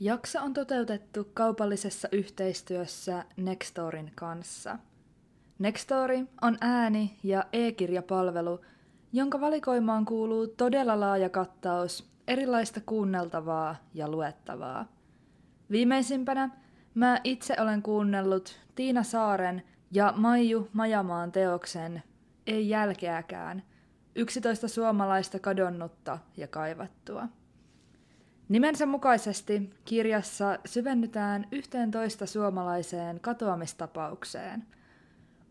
Jakso on toteutettu kaupallisessa yhteistyössä Nextorin kanssa. Nextori on ääni- ja e-kirjapalvelu, jonka valikoimaan kuuluu todella laaja kattaus erilaista kuunneltavaa ja luettavaa. Viimeisimpänä mä itse olen kuunnellut Tiina Saaren ja Maiju Majamaan teoksen Ei jälkeäkään, 11 suomalaista kadonnutta ja kaivattua. Nimensä mukaisesti kirjassa syvennytään yhteen toista suomalaiseen katoamistapaukseen.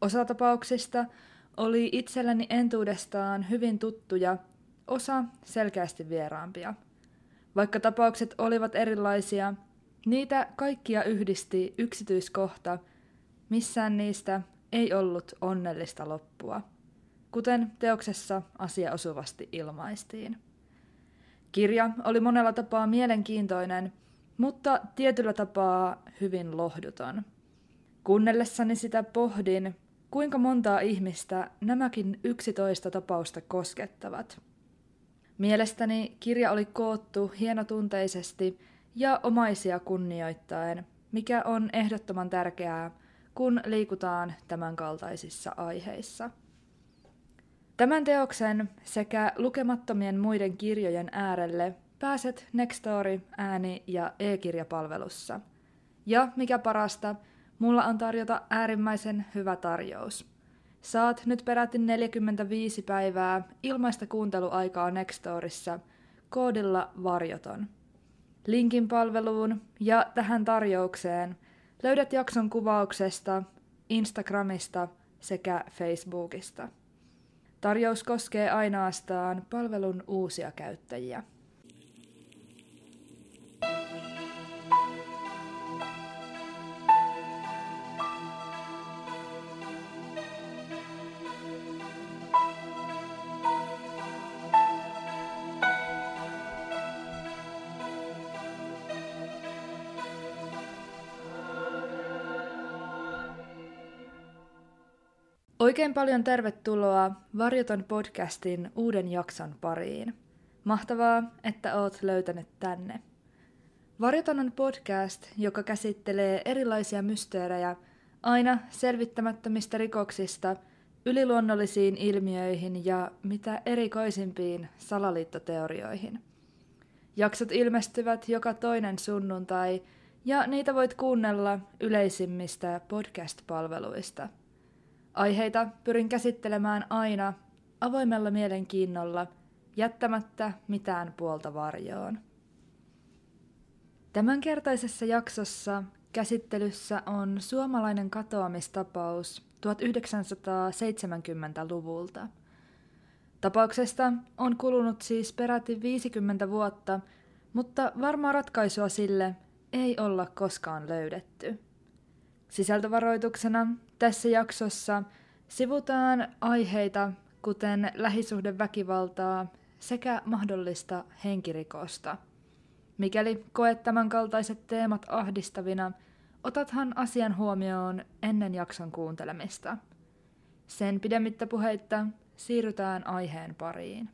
Osa tapauksista oli itselleni entuudestaan hyvin tuttuja, osa selkeästi vieraampia. Vaikka tapaukset olivat erilaisia, niitä kaikkia yhdisti yksityiskohta, missään niistä ei ollut onnellista loppua, kuten teoksessa asia osuvasti ilmaistiin. Kirja oli monella tapaa mielenkiintoinen, mutta tietyllä tapaa hyvin lohduton. Kuunnellessani sitä pohdin, kuinka montaa ihmistä nämäkin yksitoista tapausta koskettavat. Mielestäni kirja oli koottu hienotunteisesti ja omaisia kunnioittaen, mikä on ehdottoman tärkeää, kun liikutaan tämänkaltaisissa aiheissa. Tämän teoksen sekä lukemattomien muiden kirjojen äärelle pääset Nextory ääni- ja e-kirjapalvelussa. Ja mikä parasta, mulla on tarjota äärimmäisen hyvä tarjous. Saat nyt peräti 45 päivää ilmaista kuunteluaikaa Nextorissa koodilla varjoton. Linkin palveluun ja tähän tarjoukseen löydät jakson kuvauksesta, Instagramista sekä Facebookista. Tarjous koskee ainoastaan palvelun uusia käyttäjiä. Oikein paljon tervetuloa Varjoton podcastin uuden jakson pariin. Mahtavaa, että oot löytänyt tänne. Varjoton on podcast, joka käsittelee erilaisia mysteerejä aina selvittämättömistä rikoksista yliluonnollisiin ilmiöihin ja mitä erikoisimpiin salaliittoteorioihin. Jaksot ilmestyvät joka toinen sunnuntai ja niitä voit kuunnella yleisimmistä podcast-palveluista – Aiheita pyrin käsittelemään aina avoimella mielenkiinnolla, jättämättä mitään puolta varjoon. Tämänkertaisessa jaksossa käsittelyssä on suomalainen katoamistapaus 1970-luvulta. Tapauksesta on kulunut siis peräti 50 vuotta, mutta varmaa ratkaisua sille ei olla koskaan löydetty. Sisältövaroituksena tässä jaksossa sivutaan aiheita, kuten lähisuhdeväkivaltaa sekä mahdollista henkirikosta. Mikäli koet tämän kaltaiset teemat ahdistavina, otathan asian huomioon ennen jakson kuuntelemista. Sen pidemmittä puheitta siirrytään aiheen pariin.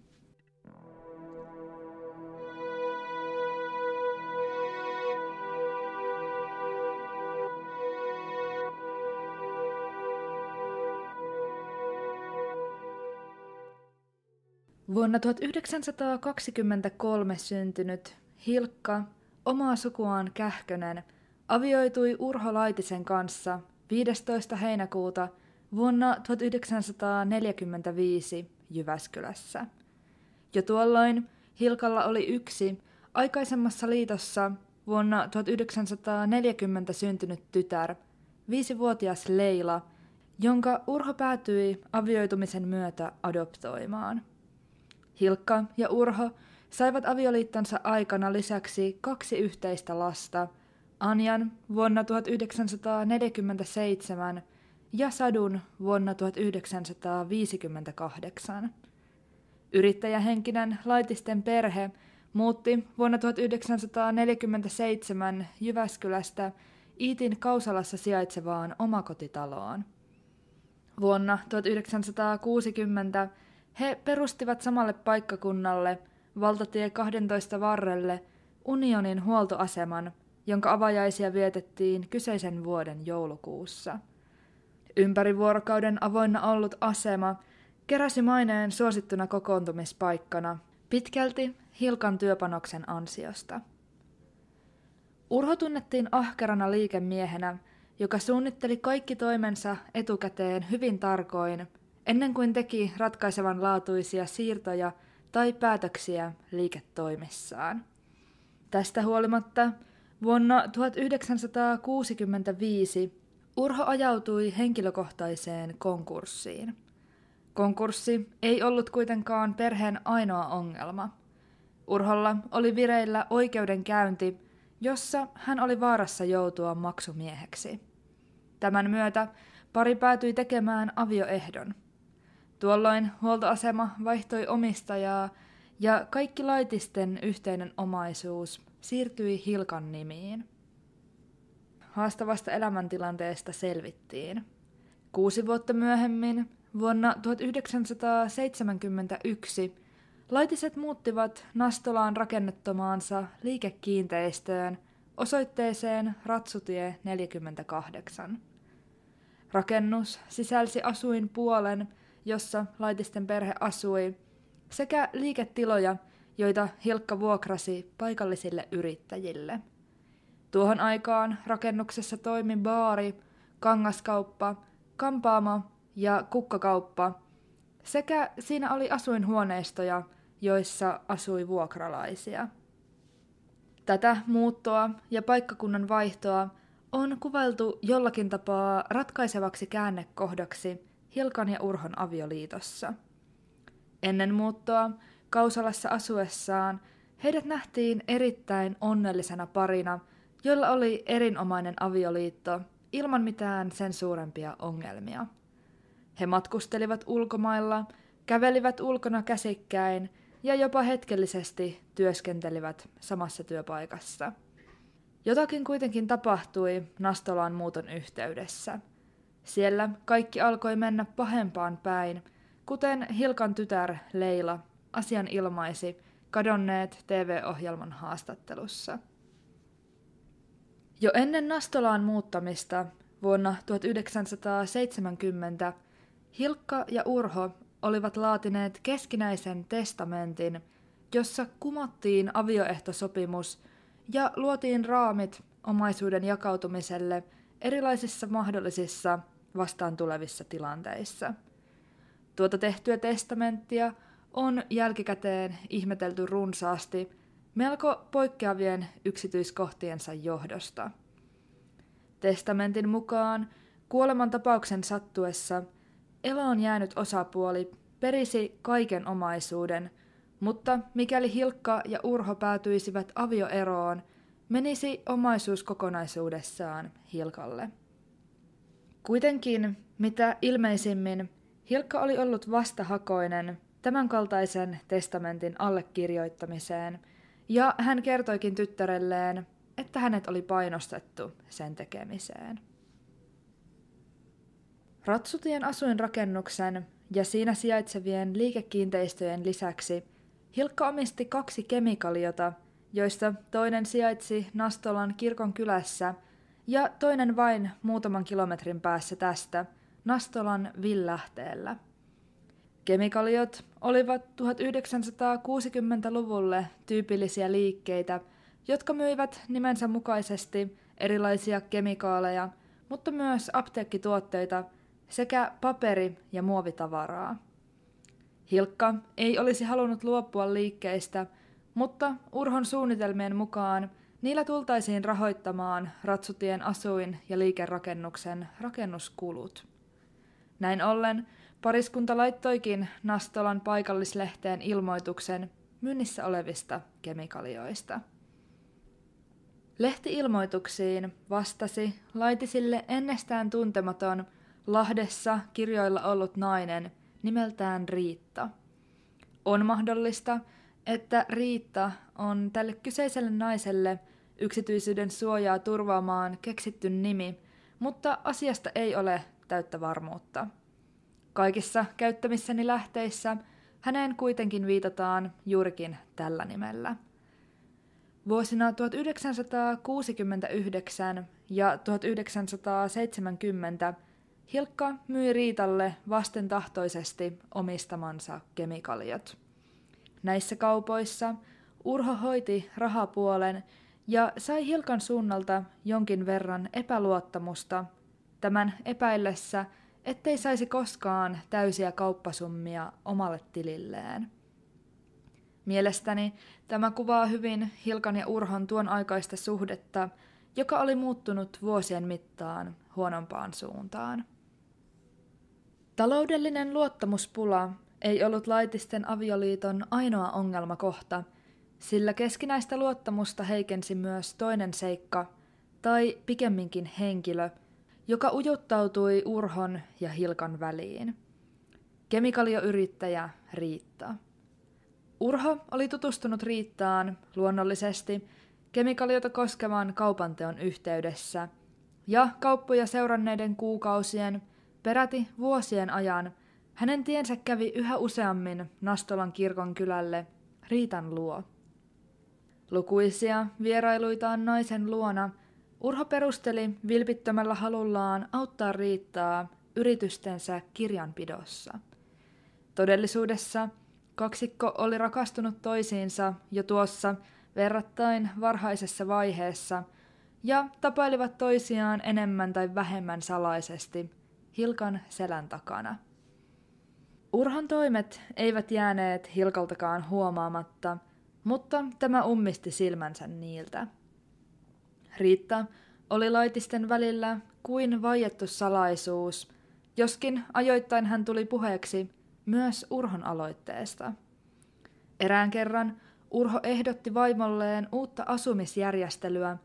Vuonna 1923 syntynyt Hilkka, omaa sukuaan Kähkönen, avioitui Urho Laitisen kanssa 15. heinäkuuta vuonna 1945 Jyväskylässä. Jo tuolloin Hilkalla oli yksi aikaisemmassa liitossa vuonna 1940 syntynyt tytär, viisivuotias Leila, jonka Urho päätyi avioitumisen myötä adoptoimaan. Hilkka ja Urho saivat avioliittonsa aikana lisäksi kaksi yhteistä lasta, Anjan vuonna 1947 ja Sadun vuonna 1958. Yrittäjähenkinen laitisten perhe muutti vuonna 1947 Jyväskylästä Iitin Kausalassa sijaitsevaan omakotitaloon. Vuonna 1960 he perustivat samalle paikkakunnalle, valtatie 12 varrelle, Unionin huoltoaseman, jonka avajaisia vietettiin kyseisen vuoden joulukuussa. Ympäri vuorokauden avoinna ollut asema keräsi maineen suosittuna kokoontumispaikkana pitkälti Hilkan työpanoksen ansiosta. Urho tunnettiin ahkerana liikemiehenä, joka suunnitteli kaikki toimensa etukäteen hyvin tarkoin, ennen kuin teki ratkaisevan laatuisia siirtoja tai päätöksiä liiketoimissaan. Tästä huolimatta vuonna 1965 Urho ajautui henkilökohtaiseen konkurssiin. Konkurssi ei ollut kuitenkaan perheen ainoa ongelma. Urholla oli vireillä oikeudenkäynti, jossa hän oli vaarassa joutua maksumieheksi. Tämän myötä pari päätyi tekemään avioehdon. Tuolloin huoltoasema vaihtoi omistajaa ja kaikki laitisten yhteinen omaisuus siirtyi Hilkan nimiin. Haastavasta elämäntilanteesta selvittiin. Kuusi vuotta myöhemmin, vuonna 1971, laitiset muuttivat Nastolaan rakennettamaansa liikekiinteistöön osoitteeseen Ratsutie 48. Rakennus sisälsi asuinpuolen, jossa laitisten perhe asui, sekä liiketiloja, joita Hilkka vuokrasi paikallisille yrittäjille. Tuohon aikaan rakennuksessa toimi baari, kangaskauppa, kampaamo ja kukkakauppa, sekä siinä oli asuinhuoneistoja, joissa asui vuokralaisia. Tätä muuttoa ja paikkakunnan vaihtoa on kuvailtu jollakin tapaa ratkaisevaksi käännekohdaksi Hilkan ja Urhon avioliitossa. Ennen muuttoa Kausalassa asuessaan heidät nähtiin erittäin onnellisena parina, jolla oli erinomainen avioliitto ilman mitään sen suurempia ongelmia. He matkustelivat ulkomailla, kävelivät ulkona käsikkäin ja jopa hetkellisesti työskentelivät samassa työpaikassa. Jotakin kuitenkin tapahtui Nastolaan muuton yhteydessä. Siellä kaikki alkoi mennä pahempaan päin, kuten Hilkan tytär Leila asian ilmaisi kadonneet TV-ohjelman haastattelussa. Jo ennen Nastolaan muuttamista vuonna 1970 Hilkka ja Urho olivat laatineet keskinäisen testamentin, jossa kumottiin avioehtosopimus ja luotiin raamit omaisuuden jakautumiselle erilaisissa mahdollisissa vastaan tulevissa tilanteissa. Tuota tehtyä testamenttia on jälkikäteen ihmetelty runsaasti melko poikkeavien yksityiskohtiensa johdosta. Testamentin mukaan kuolemantapauksen sattuessa eloon jäänyt osapuoli perisi kaiken omaisuuden, mutta mikäli Hilkka ja Urho päätyisivät avioeroon, menisi omaisuus kokonaisuudessaan Hilkalle. Kuitenkin, mitä ilmeisimmin, Hilkka oli ollut vastahakoinen tämänkaltaisen testamentin allekirjoittamiseen, ja hän kertoikin tyttärelleen, että hänet oli painostettu sen tekemiseen. Ratsutien asuinrakennuksen ja siinä sijaitsevien liikekiinteistöjen lisäksi Hilkka omisti kaksi kemikaliota, joista toinen sijaitsi Nastolan kirkon kylässä ja toinen vain muutaman kilometrin päässä tästä, Nastolan villähteellä. Kemikaliot olivat 1960-luvulle tyypillisiä liikkeitä, jotka myivät nimensä mukaisesti erilaisia kemikaaleja, mutta myös apteekkituotteita sekä paperi- ja muovitavaraa. Hilkka ei olisi halunnut luopua liikkeistä, mutta Urhon suunnitelmien mukaan niillä tultaisiin rahoittamaan Ratsutien asuin- ja liikerakennuksen rakennuskulut. Näin ollen Pariskunta laittoikin Nastolan paikallislehteen ilmoituksen myynnissä olevista kemikalioista. Lehti-ilmoituksiin vastasi laitisille ennestään tuntematon Lahdessa kirjoilla ollut nainen nimeltään Riitta. On mahdollista, että Riitta on tälle kyseiselle naiselle yksityisyyden suojaa turvaamaan keksitty nimi, mutta asiasta ei ole täyttä varmuutta. Kaikissa käyttämissäni lähteissä häneen kuitenkin viitataan juurikin tällä nimellä. Vuosina 1969 ja 1970 Hilkka myi Riitalle vastentahtoisesti omistamansa kemikaliot. Näissä kaupoissa Urho hoiti rahapuolen ja sai Hilkan suunnalta jonkin verran epäluottamusta tämän epäillessä, ettei saisi koskaan täysiä kauppasummia omalle tililleen. Mielestäni tämä kuvaa hyvin Hilkan ja Urhon tuon aikaista suhdetta, joka oli muuttunut vuosien mittaan huonompaan suuntaan. Taloudellinen luottamuspula ei ollut laitisten avioliiton ainoa ongelmakohta, sillä keskinäistä luottamusta heikensi myös toinen seikka, tai pikemminkin henkilö, joka ujuttautui Urhon ja Hilkan väliin. Kemikalioyrittäjä Riitta. Urho oli tutustunut Riittaan luonnollisesti kemikaliota koskevan kaupanteon yhteydessä, ja kauppoja seuranneiden kuukausien, peräti vuosien ajan, hänen tiensä kävi yhä useammin Nastolan kirkon kylälle Riitan luo. Lukuisia vierailuitaan naisen luona Urho perusteli vilpittömällä halullaan auttaa Riittaa yritystensä kirjanpidossa. Todellisuudessa kaksikko oli rakastunut toisiinsa jo tuossa verrattain varhaisessa vaiheessa ja tapailivat toisiaan enemmän tai vähemmän salaisesti Hilkan selän takana. Urhan toimet eivät jääneet Hilkaltakaan huomaamatta, mutta tämä ummisti silmänsä niiltä. Riitta oli laitisten välillä kuin vaiettu salaisuus, joskin ajoittain hän tuli puheeksi myös Urhon aloitteesta. Erään kerran Urho ehdotti vaimolleen uutta asumisjärjestelyä,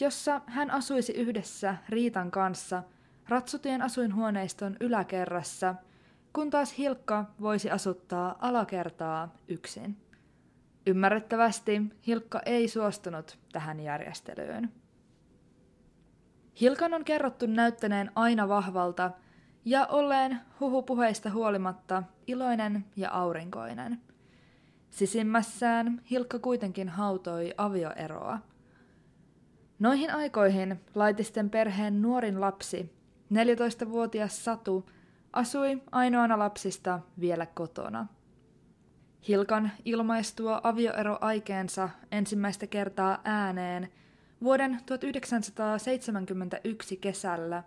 jossa hän asuisi yhdessä Riitan kanssa Ratsutien asuinhuoneiston yläkerrassa, kun taas Hilkka voisi asuttaa alakertaa yksin. Ymmärrettävästi Hilkka ei suostunut tähän järjestelyyn. Hilkan on kerrottu näyttäneen aina vahvalta ja olleen huhupuheista huolimatta iloinen ja aurinkoinen. Sisimmässään Hilkka kuitenkin hautoi avioeroa. Noihin aikoihin laitisten perheen nuorin lapsi, 14-vuotias Satu, asui ainoana lapsista vielä kotona. Hilkan ilmaistua avioeroaikeensa ensimmäistä kertaa ääneen – Vuoden 1971 kesällä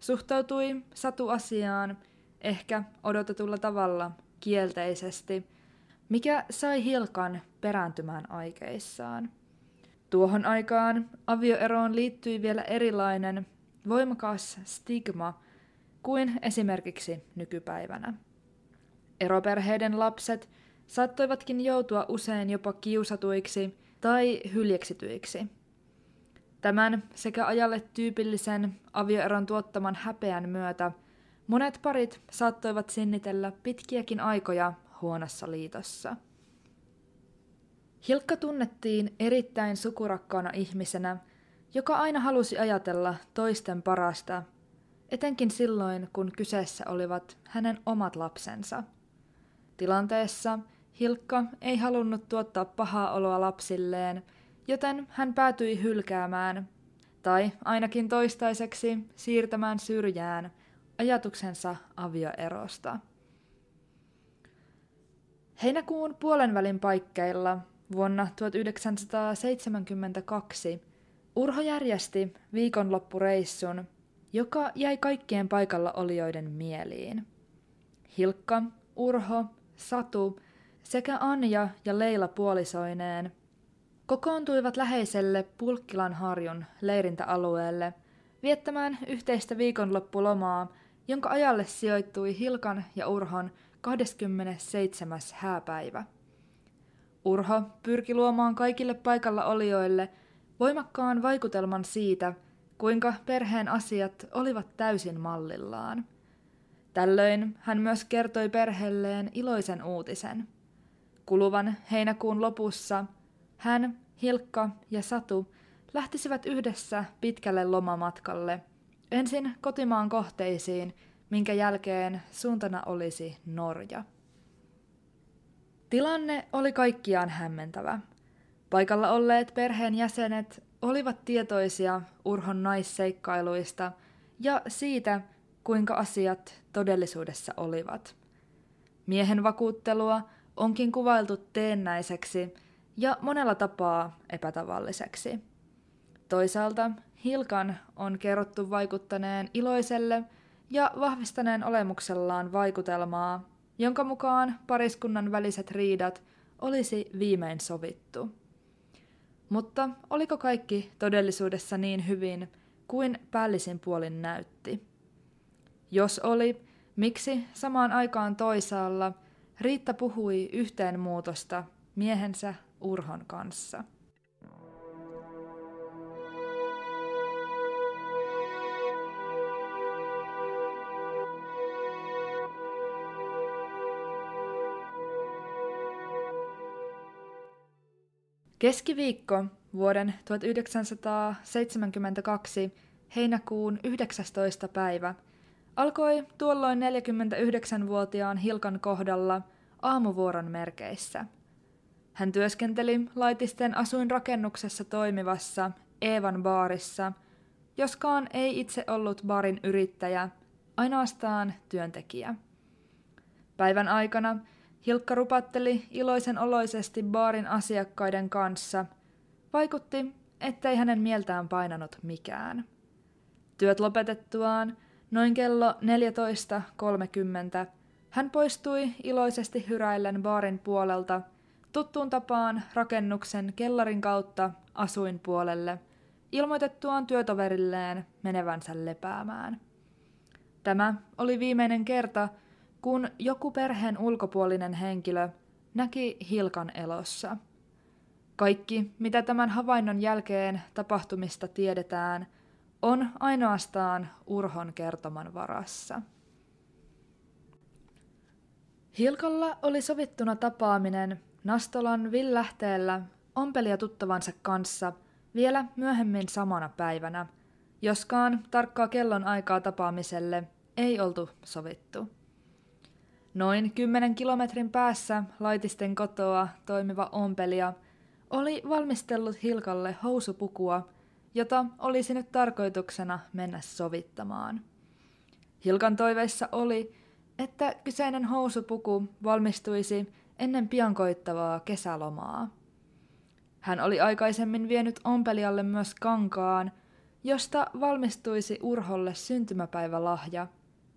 suhtautui Satu asiaan ehkä odotetulla tavalla kielteisesti, mikä sai Hilkan perääntymään aikeissaan. Tuohon aikaan avioeroon liittyi vielä erilainen, voimakas stigma kuin esimerkiksi nykypäivänä. Eroperheiden lapset saattoivatkin joutua usein jopa kiusatuiksi tai hyljeksityiksi – Tämän sekä ajalle tyypillisen avioeron tuottaman häpeän myötä monet parit saattoivat sinnitellä pitkiäkin aikoja huonossa liitossa. Hilkka tunnettiin erittäin sukurakkaana ihmisenä, joka aina halusi ajatella toisten parasta, etenkin silloin, kun kyseessä olivat hänen omat lapsensa. Tilanteessa Hilkka ei halunnut tuottaa pahaa oloa lapsilleen – joten hän päätyi hylkäämään, tai ainakin toistaiseksi siirtämään syrjään, ajatuksensa avioerosta. Heinäkuun puolenvälin paikkeilla vuonna 1972 Urho järjesti viikonloppureissun, joka jäi kaikkien paikalla olijoiden mieliin. Hilkka, Urho, Satu sekä Anja ja Leila puolisoineen kokoontuivat läheiselle Pulkkilan harjun leirintäalueelle viettämään yhteistä viikonloppulomaa, jonka ajalle sijoittui Hilkan ja Urhon 27. hääpäivä. Urho pyrki luomaan kaikille paikalla olijoille voimakkaan vaikutelman siitä, kuinka perheen asiat olivat täysin mallillaan. Tällöin hän myös kertoi perheelleen iloisen uutisen. Kuluvan heinäkuun lopussa hän, Hilkka ja Satu lähtisivät yhdessä pitkälle lomamatkalle, ensin kotimaan kohteisiin, minkä jälkeen suuntana olisi Norja. Tilanne oli kaikkiaan hämmentävä. Paikalla olleet perheen jäsenet olivat tietoisia Urhon naisseikkailuista ja siitä, kuinka asiat todellisuudessa olivat. Miehen vakuuttelua onkin kuvailtu teennäiseksi ja monella tapaa epätavalliseksi. Toisaalta Hilkan on kerrottu vaikuttaneen iloiselle ja vahvistaneen olemuksellaan vaikutelmaa, jonka mukaan pariskunnan väliset riidat olisi viimein sovittu. Mutta oliko kaikki todellisuudessa niin hyvin kuin päällisin puolin näytti? Jos oli, miksi samaan aikaan toisaalla Riitta puhui yhteenmuutosta miehensä Urhon kanssa? Keskiviikko vuoden 1972 heinäkuun 19. päivä alkoi tuolloin 49-vuotiaan Hilkan kohdalla aamuvuoron merkeissä. Hän työskenteli laitisten asuinrakennuksessa toimivassa Eevan baarissa, joskaan ei itse ollut barin yrittäjä, ainoastaan työntekijä. Päivän aikana Hilkka rupatteli iloisen oloisesti baarin asiakkaiden kanssa. Vaikutti, ettei hänen mieltään painanut mikään. Työt lopetettuaan, noin kello 14.30, hän poistui iloisesti hyräillen baarin puolelta, tuttuun tapaan rakennuksen kellarin kautta asuinpuolelle, ilmoitettuaan työtoverilleen menevänsä lepäämään. Tämä oli viimeinen kerta, kun joku perheen ulkopuolinen henkilö näki Hilkan elossa. Kaikki, mitä tämän havainnon jälkeen tapahtumista tiedetään, on ainoastaan Urhon kertoman varassa. Hilkalla oli sovittuna tapaaminen Nastolan villähteellä ompelia tuttavansa kanssa vielä myöhemmin samana päivänä, joskaan tarkkaa kellon aikaa tapaamiselle ei oltu sovittu. Noin kymmenen kilometrin päässä laitisten kotoa toimiva ompelia oli valmistellut Hilkalle housupukua, jota olisi nyt tarkoituksena mennä sovittamaan. Hilkan toiveissa oli, että kyseinen housupuku valmistuisi ennen pian koittavaa kesälomaa. Hän oli aikaisemmin vienyt ompelijalle myös kankaan, josta valmistuisi Urholle syntymäpäivälahja,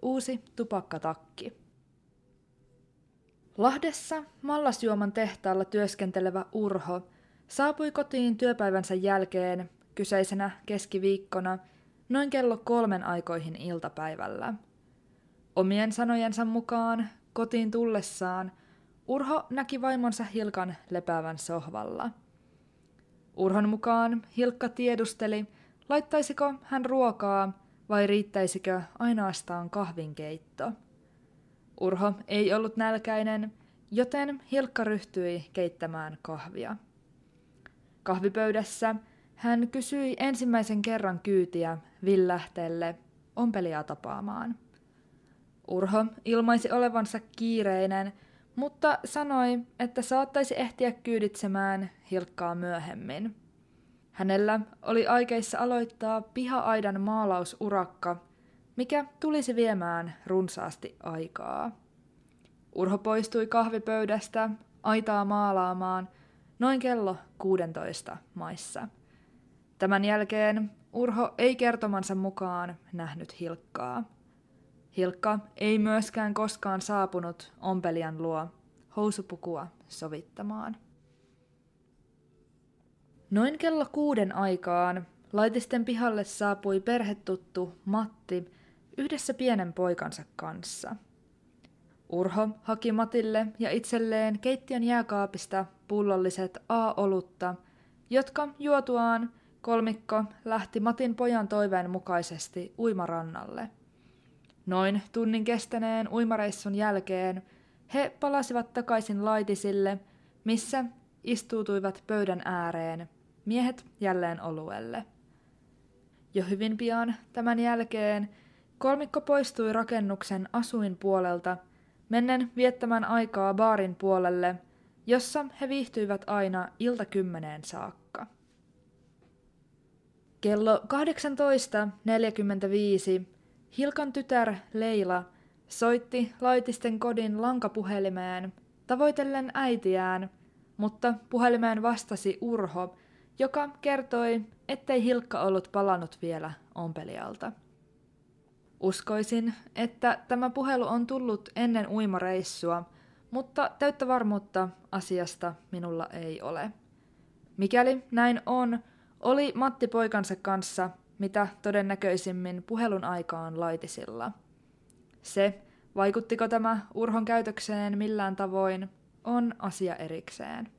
uusi tupakkatakki. Lahdessa mallasjuoman tehtaalla työskentelevä Urho saapui kotiin työpäivänsä jälkeen kyseisenä keskiviikkona noin kello kolmen aikoihin iltapäivällä. Omien sanojensa mukaan kotiin tullessaan Urho näki vaimonsa Hilkan lepäävän sohvalla. Urhon mukaan Hilkka tiedusteli, laittaisiko hän ruokaa vai riittäisikö ainoastaan kahvinkeitto. Urho ei ollut nälkäinen, joten Hilkka ryhtyi keittämään kahvia. Kahvipöydässä hän kysyi ensimmäisen kerran kyytiä Villähteelle ompelia tapaamaan. Urho ilmaisi olevansa kiireinen, mutta sanoi, että saattaisi ehtiä kyyditsemään Hilkkaa myöhemmin. Hänellä oli aikeissa aloittaa piha-aidan maalausurakka, mikä tulisi viemään runsaasti aikaa. Urho poistui kahvipöydästä aitaa maalaamaan noin kello 16 maissa. Tämän jälkeen Urho ei kertomansa mukaan nähnyt Hilkkaa. Hilkka ei myöskään koskaan saapunut ompelijan luo housupukua sovittamaan. Noin kello kuuden aikaan laitisten pihalle saapui perhetuttu Matti yhdessä pienen poikansa kanssa. Urho haki Matille ja itselleen keittiön jääkaapista pullolliset A-olutta, jotka juotuaan kolmikko lähti Matin pojan toiveen mukaisesti uimarannalle. Noin tunnin kestäneen uimareissun jälkeen he palasivat takaisin laitisille, missä istuutuivat pöydän ääreen, miehet jälleen oluelle. Jo hyvin pian tämän jälkeen kolmikko poistui rakennuksen asuinpuolelta, mennen viettämään aikaa baarin puolelle, jossa he viihtyivät aina ilta kymmeneen saakka. Kello 18.45 Hilkan tytär Leila soitti laitisten kodin lankapuhelimeen tavoitellen äitiään, mutta puhelimeen vastasi Urho, joka kertoi, ettei Hilkka ollut palannut vielä ompelialta. Uskoisin, että tämä puhelu on tullut ennen uimareissua, mutta täyttä varmuutta asiasta minulla ei ole. Mikäli näin on, oli Matti poikansa kanssa mitä todennäköisimmin puhelun aikaan laitisilla. Se, vaikuttiko tämä Urhon käytökseen millään tavoin, on asia erikseen.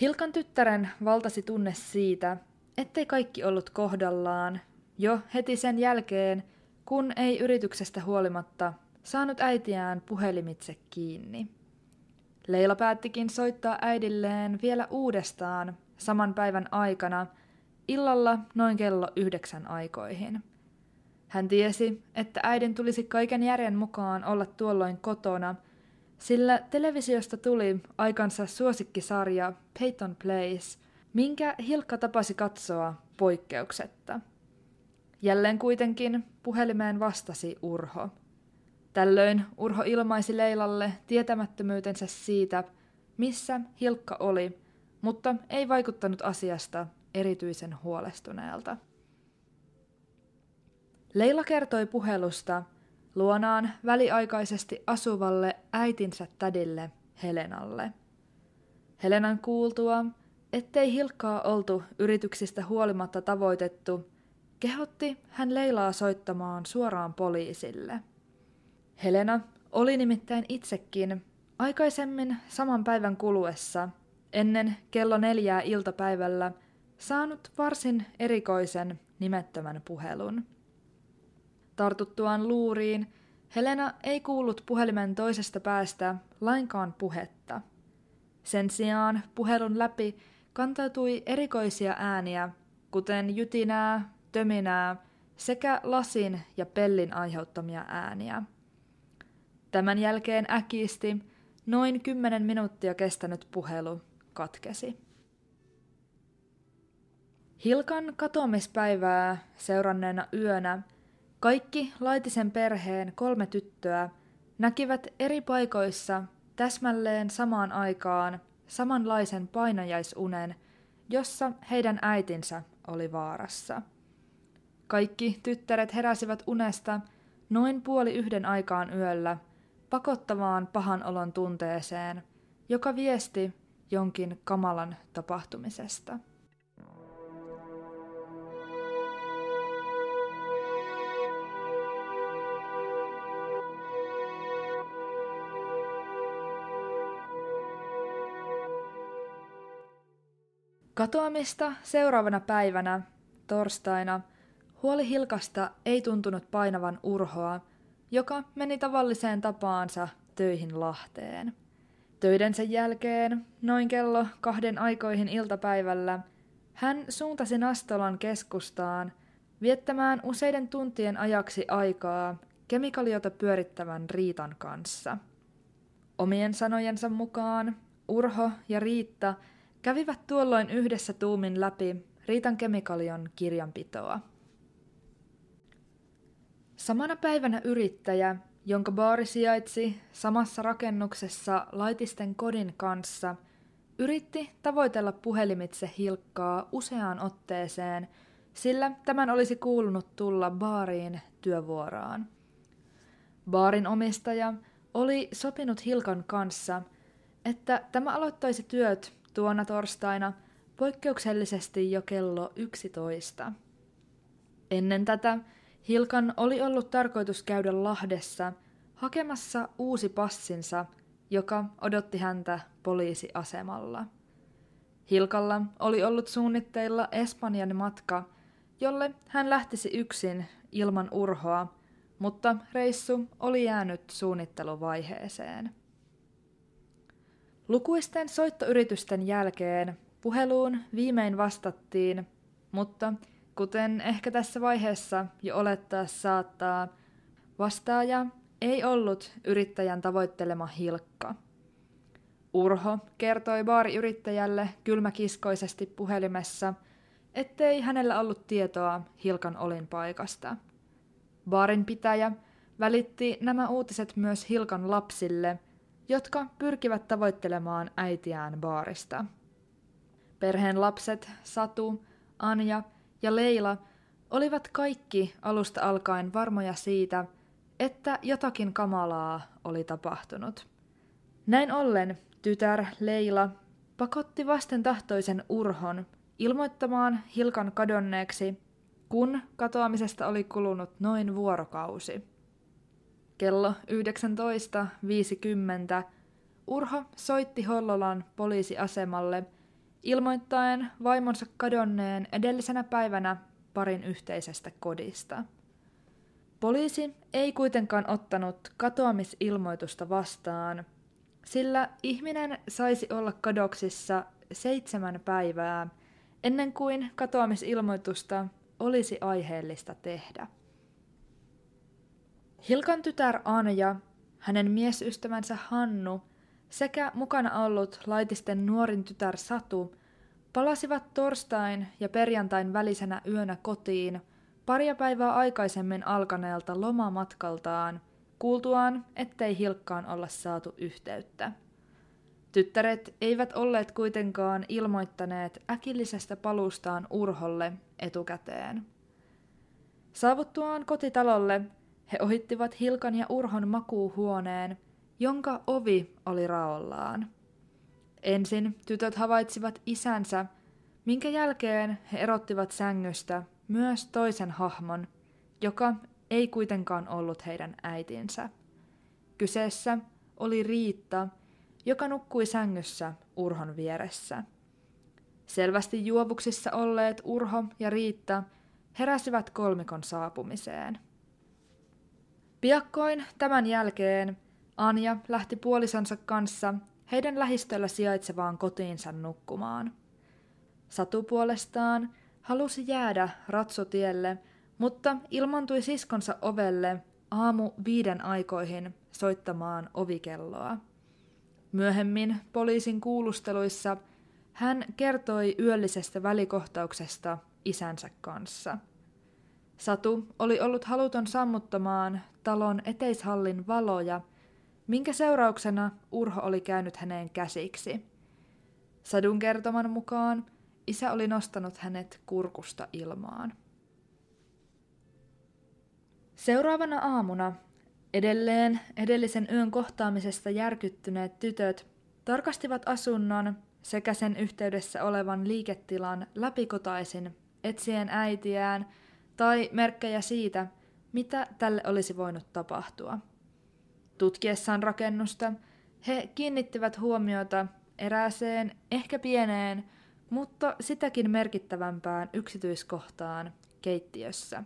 Hilkan tyttären valtasi tunne siitä, ettei kaikki ollut kohdallaan jo heti sen jälkeen, kun ei yrityksestä huolimatta saanut äitiään puhelimitse kiinni. Leila päättikin soittaa äidilleen vielä uudestaan saman päivän aikana illalla noin kello yhdeksän aikoihin. Hän tiesi, että äidin tulisi kaiken järjen mukaan olla tuolloin kotona, sillä televisiosta tuli aikansa suosikkisarja Peyton Place, minkä Hilkka tapasi katsoa poikkeuksetta. Jälleen kuitenkin puhelimeen vastasi Urho. Tällöin Urho ilmaisi Leilalle tietämättömyytensä siitä, missä Hilkka oli, mutta ei vaikuttanut asiasta erityisen huolestuneelta. Leila kertoi puhelusta luonaan väliaikaisesti asuvalle äitinsä tädille Helenalle. Helenan kuultua, ettei Hilkkaa oltu yrityksistä huolimatta tavoitettu, kehotti hän Leilaa soittamaan suoraan poliisille. Helena oli nimittäin itsekin aikaisemmin saman päivän kuluessa ennen kello neljää iltapäivällä saanut varsin erikoisen nimettömän puhelun. Tartuttuaan luuriin, Helena ei kuullut puhelimen toisesta päästä lainkaan puhetta. Sen sijaan puhelun läpi kantautui erikoisia ääniä, kuten jytinää, töminää sekä lasin ja pellin aiheuttamia ääniä. Tämän jälkeen äkisti noin kymmenen minuuttia kestänyt puhelu katkesi. Hilkan katoamispäivää seuranneena yönä kaikki Laitisen perheen kolme tyttöä näkivät eri paikoissa täsmälleen samaan aikaan samanlaisen painajaisunen, jossa heidän äitinsä oli vaarassa. Kaikki tyttäret heräsivät unesta noin puoli yhden aikaan yöllä pakottavaan pahan olon tunteeseen, joka viesti jonkin kamalan tapahtumisesta. Katoamista seuraavana päivänä, torstaina, huoli Hilkasta ei tuntunut painavan urhoa, joka meni tavalliseen tapaansa töihin Lahteen. Töidensä jälkeen, noin kello kahden aikoihin iltapäivällä, hän suuntasi Nastolan keskustaan viettämään useiden tuntien ajaksi aikaa kemikaliota pyörittävän Riitan kanssa. Omien sanojensa mukaan Urho ja Riitta – kävivät tuolloin yhdessä tuumin läpi Riitan kemikalion kirjanpitoa. Samana päivänä yrittäjä, jonka baari sijaitsi samassa rakennuksessa laitisten kodin kanssa, yritti tavoitella puhelimitse Hilkkaa useaan otteeseen, sillä tämän olisi kuulunut tulla baariin työvuoraan. Baarin omistaja oli sopinut Hilkan kanssa, että tämä aloittaisi työt tuona torstaina poikkeuksellisesti jo kello 11. Ennen tätä Hilkan oli ollut tarkoitus käydä Lahdessa hakemassa uusi passinsa, joka odotti häntä poliisiasemalla. Hilkalla oli ollut suunnitteilla Espanjan matka, jolle hän lähtisi yksin ilman urhoa, mutta reissu oli jäänyt suunnitteluvaiheeseen. Lukuisten soittoyritysten jälkeen puheluun viimein vastattiin, mutta kuten ehkä tässä vaiheessa jo olettaa saattaa, vastaaja ei ollut yrittäjän tavoittelema Hilkka. Urho kertoi baariyrittäjälle kylmäkiskoisesti puhelimessa, ettei hänellä ollut tietoa Hilkan olinpaikasta. Baarin pitäjä välitti nämä uutiset myös Hilkan lapsille, jotka pyrkivät tavoittelemaan äitiään baarista. Perheen lapset, Satu, Anja ja Leila, olivat kaikki alusta alkaen varmoja siitä, että jotakin kamalaa oli tapahtunut. Näin ollen tytär Leila pakotti vasten tahtoisen Urhon ilmoittamaan Hilkan kadonneeksi, kun katoamisesta oli kulunut noin vuorokausi. Kello 19.50 Urho soitti Hollolan poliisiasemalle ilmoittaen vaimonsa kadonneen edellisenä päivänä parin yhteisestä kodista. Poliisi ei kuitenkaan ottanut katoamisilmoitusta vastaan, sillä ihminen saisi olla kadoksissa seitsemän päivää ennen kuin katoamisilmoitusta olisi aiheellista tehdä. Hilkan tytär Anja, hänen miesystävänsä Hannu sekä mukana ollut laitisten nuorin tytär Satu palasivat torstain ja perjantain välisenä yönä kotiin paria päivää aikaisemmin alkaneelta lomamatkaltaan, kuultuaan, ettei Hilkkaan olla saatu yhteyttä. Tyttäret eivät olleet kuitenkaan ilmoittaneet äkillisestä palustaan Urholle etukäteen. Saavuttuaan kotitalolle he ohittivat Hilkan ja Urhon makuuhuoneen, jonka ovi oli raollaan. Ensin tytöt havaitsivat isänsä, minkä jälkeen he erottivat sängystä myös toisen hahmon, joka ei kuitenkaan ollut heidän äitinsä. Kyseessä oli Riitta, joka nukkui sängyssä Urhon vieressä. Selvästi juovuksissa olleet Urho ja Riitta heräsivät kolmikon saapumiseen. Piakkoin tämän jälkeen Anja lähti puolisonsa kanssa heidän lähistöllä sijaitsevaan kotiinsa nukkumaan. Satu puolestaan halusi jäädä ratsotielle, mutta ilmantui siskonsa ovelle aamu viiden aikoihin soittamaan ovikelloa. Myöhemmin poliisin kuulusteluissa hän kertoi yöllisestä välikohtauksesta isänsä kanssa. Satu oli ollut haluton sammuttamaan talon eteishallin valoja, minkä seurauksena Urho oli käynyt häneen käsiksi. Sadun kertoman mukaan isä oli nostanut hänet kurkusta ilmaan. Seuraavana aamuna edelleen edellisen yön kohtaamisesta järkyttyneet tytöt tarkastivat asunnon sekä sen yhteydessä olevan liiketilan läpikotaisin etsien äitiään tai merkkejä siitä, mitä tälle olisi voinut tapahtua. Tutkiessaan rakennusta he kiinnittivät huomiota erääseen, ehkä pieneen, mutta sitäkin merkittävämpään yksityiskohtaan keittiössä.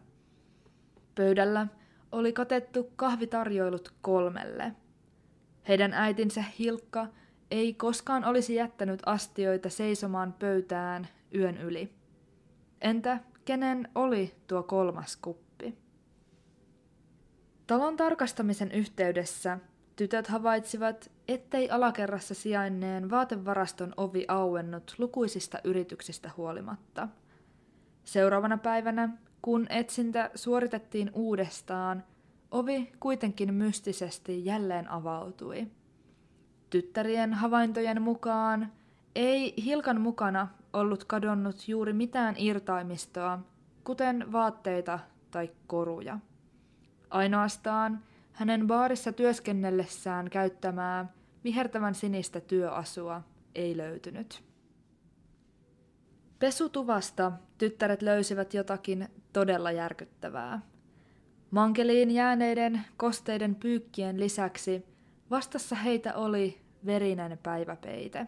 Pöydällä oli katettu kahvitarjoilut kolmelle. Heidän äitinsä Hilkka ei koskaan olisi jättänyt astioita seisomaan pöytään yön yli. Entä kenen oli tuo kolmas kuppi? Talon tarkastamisen yhteydessä tytöt havaitsivat, ettei alakerrassa sijainneen vaatevaraston ovi auennut lukuisista yrityksistä huolimatta. Seuraavana päivänä, kun etsintä suoritettiin uudestaan, ovi kuitenkin mystisesti jälleen avautui. Tyttärien havaintojen mukaan ei Hilkan mukana ollut kadonnut juuri mitään irtaimistoa, kuten vaatteita tai koruja. Ainoastaan hänen baarissa työskennellessään käyttämää vihertävän sinistä työasua ei löytynyt. Pesutuvasta tyttäret löysivät jotakin todella järkyttävää. Mankeliin jääneiden kosteiden pyykkien lisäksi vastassa heitä oli verinen päiväpeite.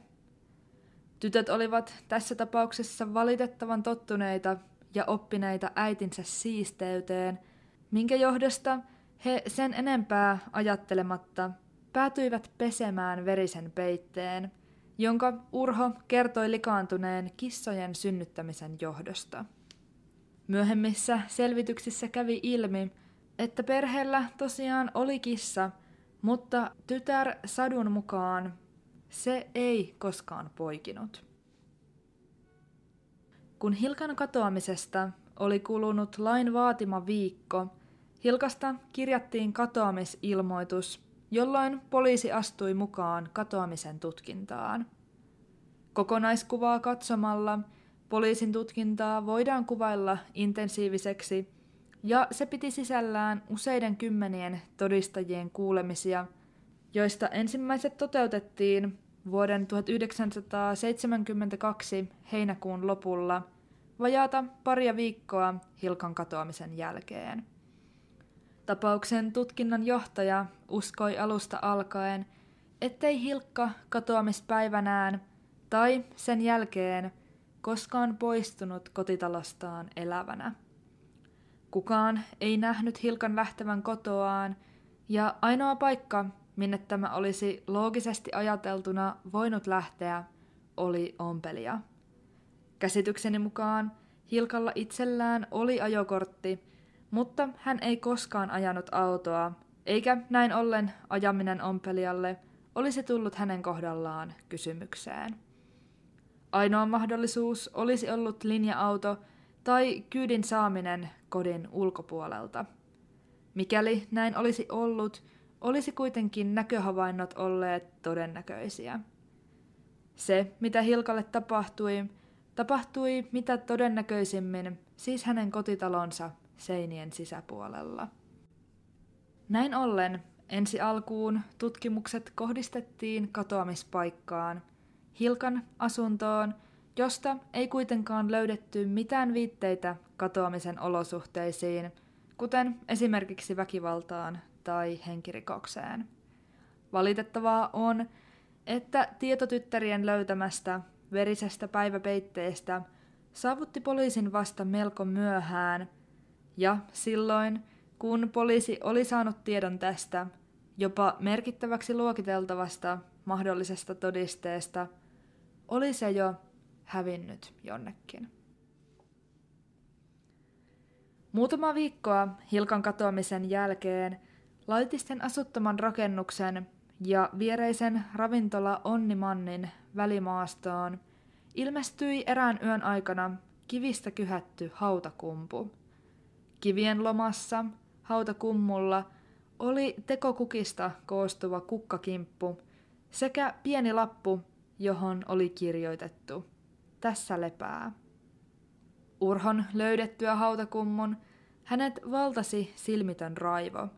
Tytöt olivat tässä tapauksessa valitettavan tottuneita ja oppineita äitinsä siisteyteen, minkä johdosta he sen enempää ajattelematta päätyivät pesemään verisen peitteen, jonka Urho kertoi likaantuneen kissojen synnyttämisen johdosta. Myöhemmissä selvityksissä kävi ilmi, että perheellä tosiaan oli kissa, mutta tytär Sadun mukaan se ei koskaan poikinut. Kun Hilkan katoamisesta oli kulunut lain vaatima viikko, Hilkasta kirjattiin katoamisilmoitus, jolloin poliisi astui mukaan katoamisen tutkintaan. Kokonaiskuvaa katsomalla poliisin tutkintaa voidaan kuvailla intensiiviseksi ja se piti sisällään useiden kymmenien todistajien kuulemisia, joista ensimmäiset toteutettiin vuoden 1972 heinäkuun lopulla vajaata paria viikkoa Hilkan katoamisen jälkeen. Tapauksen tutkinnan johtaja uskoi alusta alkaen, ettei Hilkka katoamispäivänään tai sen jälkeen koskaan poistunut kotitalostaan elävänä. Kukaan ei nähnyt Hilkan lähtevän kotoaan, ja ainoa paikka, minne tämä olisi loogisesti ajateltuna voinut lähteä, oli ompelia. Käsitykseni mukaan Hilkalla itsellään oli ajokortti, mutta hän ei koskaan ajanut autoa, eikä näin ollen ajaminen ompelijalle olisi tullut hänen kohdallaan kysymykseen. Ainoa mahdollisuus olisi ollut linja-auto tai kyydin saaminen kodin ulkopuolelta. Mikäli näin olisi ollut, olisi kuitenkin näköhavainnot olleet todennäköisiä. Se, mitä Hilkalle tapahtui, tapahtui mitä todennäköisimmin, siis hänen kotitalonsa seinien sisäpuolella. Näin ollen ensi alkuun tutkimukset kohdistettiin katoamispaikkaan, Hilkan asuntoon, josta ei kuitenkaan löydetty mitään viitteitä katoamisen olosuhteisiin, kuten esimerkiksi väkivaltaan tai henkirikokseen. Valitettavaa on, että tietotyttärien löytämästä verisestä päiväpeitteestä saavutti poliisin vasta melko myöhään, ja silloin, kun poliisi oli saanut tiedon tästä, jopa merkittäväksi luokiteltavasta mahdollisesta todisteesta, oli se jo hävinnyt jonnekin. Muutama viikkoa Hilkan katoamisen jälkeen laitisten asuttoman rakennuksen ja viereisen ravintola Onnimannin välimaastoon ilmestyi erään yön aikana kivistä kyhätty hautakumpu. Kivien lomassa hautakummulla oli tekokukista koostuva kukkakimppu sekä pieni lappu, johon oli kirjoitettu Tässä lepää. Urhon löydettyä hautakummun hänet valtasi silmitön raivo.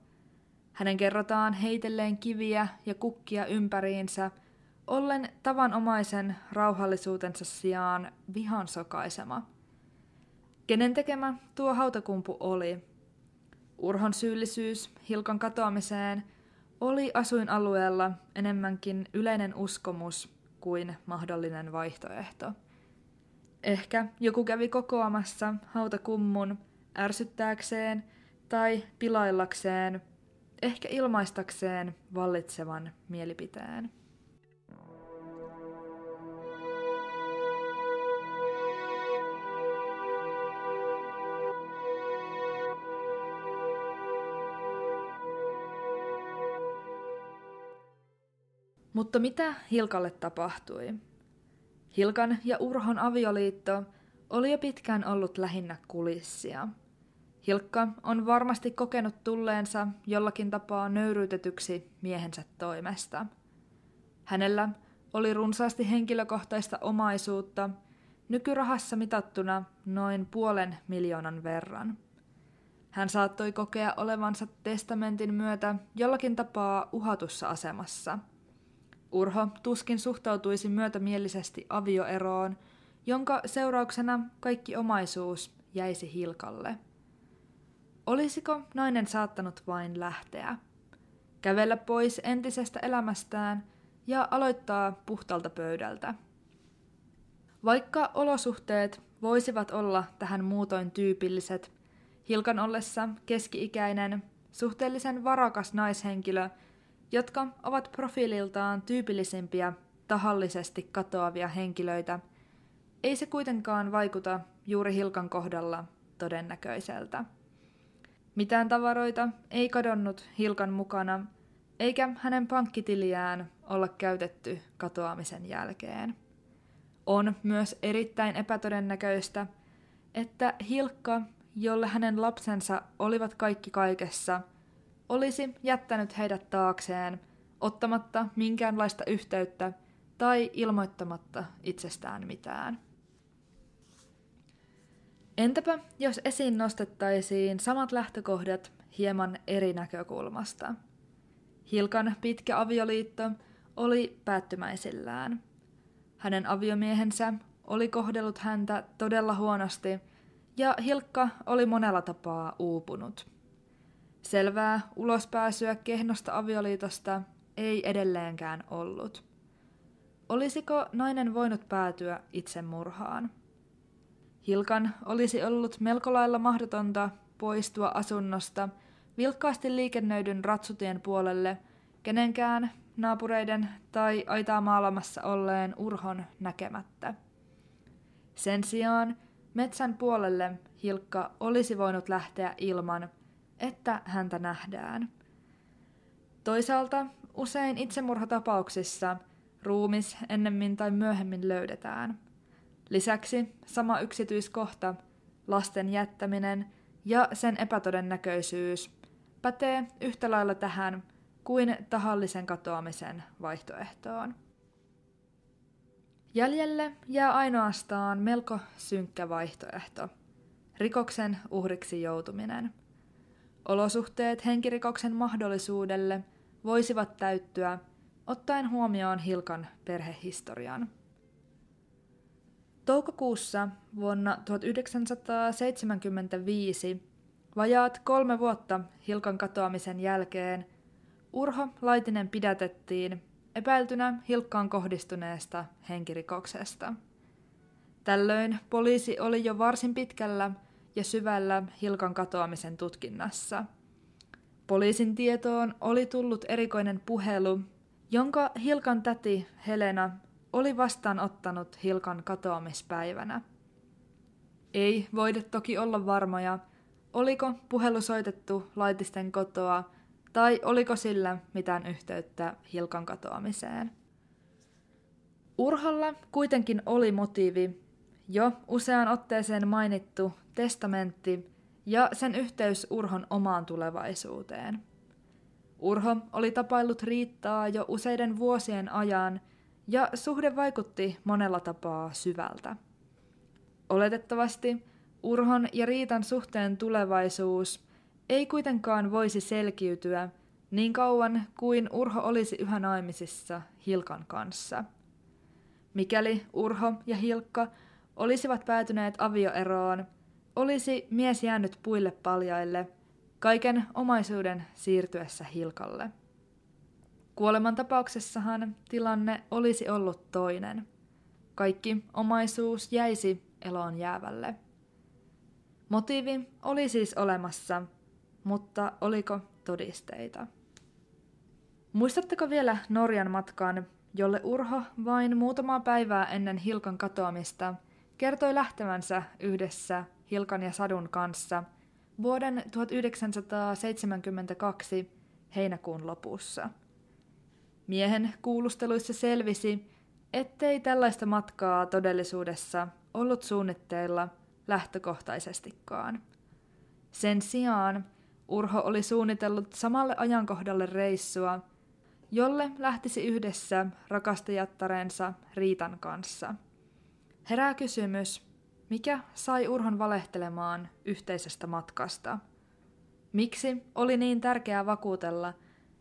Hänen kerrotaan heitelleen kiviä ja kukkia ympäriinsä, ollen tavanomaisen rauhallisuutensa sijaan vihan sokaisema. Kenen tekemä tuo hautakumpu oli? Urhon syyllisyys Hilkan katoamiseen oli asuinalueella enemmänkin yleinen uskomus kuin mahdollinen vaihtoehto. Ehkä joku kävi kokoamassa hautakummun ärsyttääkseen tai pilaillakseen, ehkä ilmaistakseen vallitsevan mielipiteen. Mutta mitä Hilkalle tapahtui? Hilkan ja Urhon avioliitto oli jo pitkään ollut lähinnä kulissia. Hilkka on varmasti kokenut tulleensa jollakin tapaa nöyryytetyksi miehensä toimesta. Hänellä oli runsaasti henkilökohtaista omaisuutta, nykyrahassa mitattuna noin puolen miljoonan verran. Hän saattoi kokea olevansa testamentin myötä jollakin tapaa uhatussa asemassa – Urho tuskin suhtautuisi myötämielisesti avioeroon, jonka seurauksena kaikki omaisuus jäisi Hilkalle. Olisiko nainen saattanut vain lähteä? Kävellä pois entisestä elämästään ja aloittaa puhtalta pöydältä. Vaikka olosuhteet voisivat olla tähän muutoin tyypilliset, Hilkan ollessa keski-ikäinen, suhteellisen varakas naishenkilö – jotka ovat profiililtaan tyypillisimpiä tahallisesti katoavia henkilöitä, ei se kuitenkaan vaikuta juuri Hilkan kohdalla todennäköiseltä. Mitään tavaroita ei kadonnut Hilkan mukana, eikä hänen pankkitiliään olla käytetty katoamisen jälkeen. On myös erittäin epätodennäköistä, että Hilkka, jolle hänen lapsensa olivat kaikki kaikessa, olisi jättänyt heidät taakseen, ottamatta minkäänlaista yhteyttä tai ilmoittamatta itsestään mitään. Entäpä jos esiin nostettaisiin samat lähtökohdat hieman eri näkökulmasta? Hilkan pitkä avioliitto oli päättymäisillään. Hänen aviomiehensä oli kohdellut häntä todella huonosti ja Hilkka oli monella tapaa uupunut. Selvää ulospääsyä kehnosta avioliitosta ei edelleenkään ollut. Olisiko nainen voinut päätyä itsemurhaan? Hilkan olisi ollut melko lailla mahdotonta poistua asunnosta vilkkaasti liikennöidyn ratsutien puolelle kenenkään naapureiden tai aitaa maalamassa olleen urhon näkemättä. Sen sijaan metsän puolelle Hilkka olisi voinut lähteä ilman, että häntä nähdään. Toisaalta usein itsemurhatapauksissa ruumis ennemmin tai myöhemmin löydetään. Lisäksi sama yksityiskohta, lasten jättäminen ja sen epätodennäköisyys pätee yhtä lailla tähän kuin tahallisen katoamisen vaihtoehtoon. Jäljelle jää ainoastaan melko synkkä vaihtoehto. Rikoksen uhriksi joutuminen. Olosuhteet henkirikoksen mahdollisuudelle voisivat täyttyä ottaen huomioon Hilkan perhehistorian. Toukokuussa vuonna 1975, vajaat kolme vuotta Hilkan katoamisen jälkeen, Urho Laitinen pidätettiin epäiltynä Hilkkaan kohdistuneesta henkirikoksesta. Tällöin poliisi oli jo varsin pitkällä ja syvällä Hilkan katoamisen tutkinnassa. Poliisin tietoon oli tullut erikoinen puhelu, jonka Hilkan täti Helena oli vastaanottanut Hilkan katoamispäivänä. Ei voida toki olla varmoja, oliko puhelu soitettu laitisten kotoa tai oliko sillä mitään yhteyttä Hilkan katoamiseen. Urholla kuitenkin oli motiivi, jo useaan otteeseen mainittu testamentti ja sen yhteys Urhon omaan tulevaisuuteen. Urho oli tapaillut Riittaa jo useiden vuosien ajan ja suhde vaikutti monella tapaa syvältä. Oletettavasti Urhon ja Riitan suhteen tulevaisuus ei kuitenkaan voisi selkiytyä niin kauan kuin Urho olisi yhä naimisissa Hilkan kanssa. Mikäli Urho ja Hilkka olisivat päätyneet avioeroon, olisi mies jäänyt puille paljaille kaiken omaisuuden siirtyessä Hilkalle. Kuoleman tapauksessahan tilanne olisi ollut toinen. Kaikki omaisuus jäisi eloon jäävälle. Motiivi oli siis olemassa, mutta oliko todisteita? Muistatteko vielä Norjan matkan, jolle Urho vain muutamaa päivää ennen Hilkan katoamista kertoi lähtevänsä yhdessä Hilkan ja Sadun kanssa vuoden 1972 heinäkuun lopussa. Miehen kuulusteluissa selvisi, ettei tällaista matkaa todellisuudessa ollut suunnitteilla lähtökohtaisestikaan. Sen sijaan Urho oli suunnitellut samalle ajankohdalle reissua, jolle lähtisi yhdessä rakastajattarensa Riitan kanssa. Herää kysymys, mikä sai Urhon valehtelemaan yhteisestä matkasta? Miksi oli niin tärkeää vakuutella,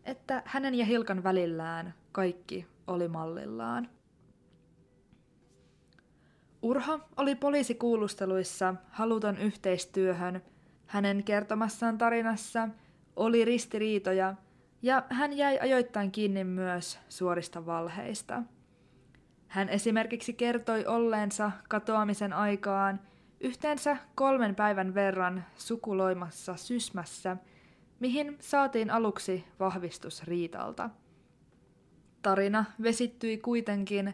että hänen ja Hilkan välillään kaikki oli mallillaan? Urho oli poliisikuulusteluissa haluton yhteistyöhön. Hänen kertomassaan tarinassa oli ristiriitoja ja hän jäi ajoittain kiinni myös suorista valheista. Hän esimerkiksi kertoi olleensa katoamisen aikaan yhteensä kolmen päivän verran sukuloimassa Sysmässä, mihin saatiin aluksi vahvistus Riitalta. Tarina vesittyi kuitenkin,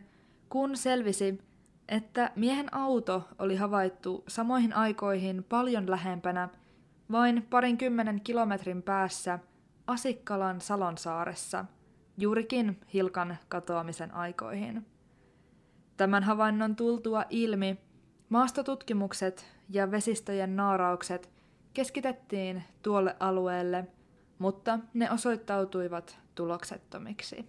kun selvisi, että miehen auto oli havaittu samoihin aikoihin paljon lähempänä, vain parin kymmenen kilometrin päässä Asikkalan Salonsaaressa, juurikin Hilkan katoamisen aikoihin. Tämän havainnon tultua ilmi, maastotutkimukset ja vesistöjen naaraukset keskitettiin tuolle alueelle, mutta ne osoittautuivat tuloksettomiksi.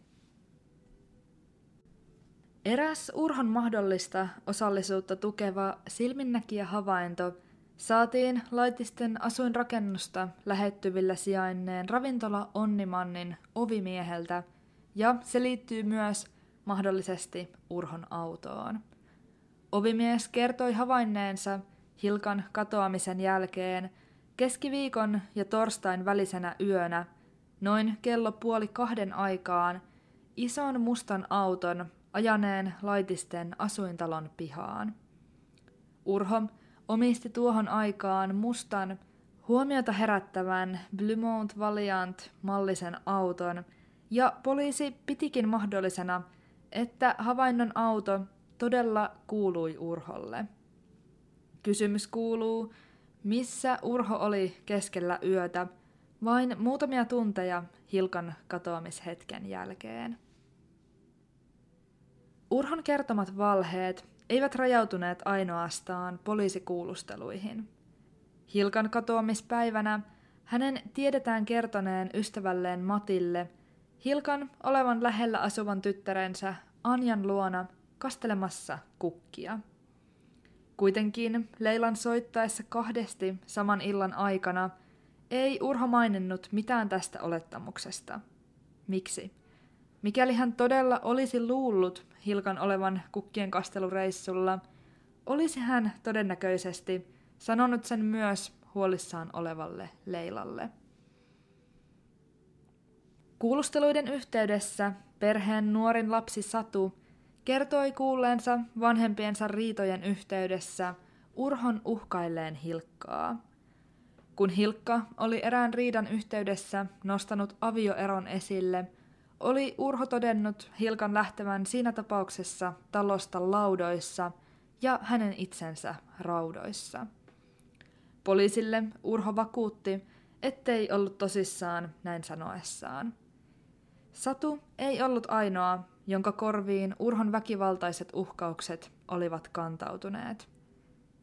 Eräs Urhon mahdollista osallisuutta tukeva silminnäkijä havainto saatiin laitisten asuinrakennusta lähettyvillä sijainneen ravintola Onnimannin ovimieheltä, ja se liittyy myös mahdollisesti Urhon autoon. Ovimies kertoi havainneensa Hilkan katoamisen jälkeen keskiviikon ja torstain välisenä yönä, noin kello puoli kahden aikaan, ison mustan auton ajaneen laitisten asuintalon pihaan. Urho omisti tuohon aikaan mustan, huomiota herättävän Blumont Valiant mallisen auton, ja poliisi pitikin mahdollisena, että havainnon auto todella kuului Urholle. Kysymys kuuluu, missä Urho oli keskellä yötä vain muutamia tunteja Hilkan katoamishetken jälkeen. Urhon kertomat valheet eivät rajautuneet ainoastaan poliisikuulusteluihin. Hilkan katoamispäivänä hänen tiedetään kertoneen ystävälleen Matille Hilkan olevan lähellä asuvan tyttärensä Anjan luona kastelemassa kukkia. Kuitenkin Leilan soittaessa kahdesti saman illan aikana ei Urho maininnut mitään tästä olettamuksesta. Miksi? Mikäli hän todella olisi luullut Hilkan olevan kukkien kastelureissulla, olisi hän todennäköisesti sanonut sen myös huolissaan olevalle Leilalle. Kuulusteluiden yhteydessä perheen nuorin lapsi Satu kertoi kuulleensa vanhempiensa riitojen yhteydessä Urhon uhkailleen Hilkkaa. Kun Hilkka oli erään riidan yhteydessä nostanut avioeron esille – oli Urho todennut Hilkan lähtevän siinä tapauksessa talosta laudoissa ja hänen itsensä raudoissa. Poliisille Urho vakuutti, ettei ollut tosissaan näin sanoessaan. Satu ei ollut ainoa, jonka korviin Urhon väkivaltaiset uhkaukset olivat kantautuneet.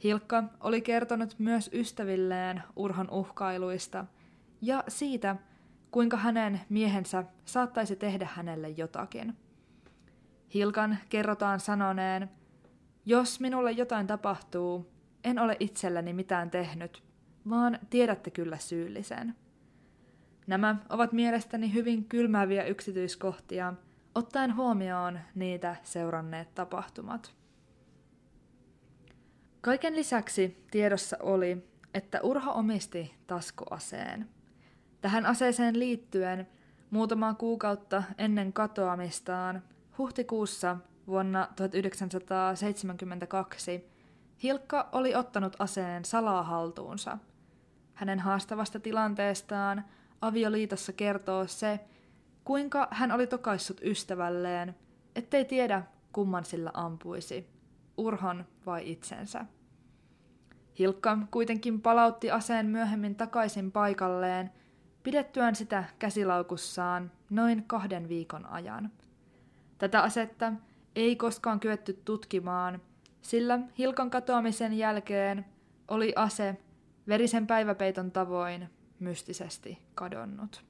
Hilkka oli kertonut myös ystävilleen Urhon uhkailuista ja siitä, kuinka hänen miehensä saattaisi tehdä hänelle jotakin. Hilkan kerrotaan sanoneen, jos minulle jotain tapahtuu, en ole itselleni mitään tehnyt, vaan tiedätte kyllä syyllisen. Nämä ovat mielestäni hyvin kylmääviä yksityiskohtia, ottaen huomioon niitä seuranneet tapahtumat. Kaiken lisäksi tiedossa oli, että Urho omisti taskuaseen – Tähän aseeseen liittyen muutamaa kuukautta ennen katoamistaan huhtikuussa vuonna 1972 Hilkka oli ottanut aseen salaa haltuunsa. Hänen haastavasta tilanteestaan avioliitossa kertoo se, kuinka hän oli tokaissut ystävälleen, ettei tiedä kumman sillä ampuisi, Urhon vai itsensä. Hilkka kuitenkin palautti aseen myöhemmin takaisin paikalleen pidettyään sitä käsilaukussaan noin kahden viikon ajan. Tätä asetta ei koskaan kyetty tutkimaan, sillä Hilkan katoamisen jälkeen oli ase verisen päiväpeiton tavoin mystisesti kadonnut.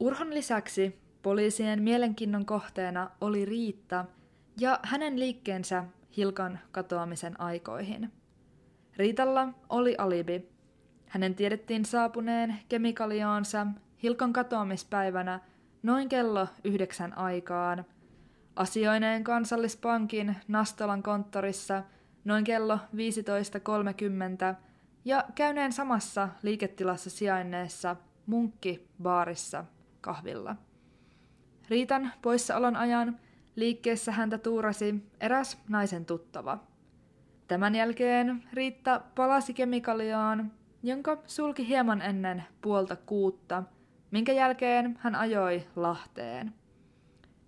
Urhon lisäksi poliisien mielenkiinnon kohteena oli Riitta ja hänen liikkeensä Hilkan katoamisen aikoihin. Riitalla oli alibi. Hänen tiedettiin saapuneen kemikalioonsa Hilkan katoamispäivänä noin kello yhdeksän aikaan, asioineen kansallispankin Nastolan konttorissa noin kello 15.30 ja käyneen samassa liiketilassa sijainneessa Munkki-baarissa kahvilla. Riitan poissaolon ajan liikkeessä häntä tuurasi eräs naisen tuttava. Tämän jälkeen Riitta palasi kemikaliaan, jonka sulki hieman ennen puolta kuutta, minkä jälkeen hän ajoi Lahteen.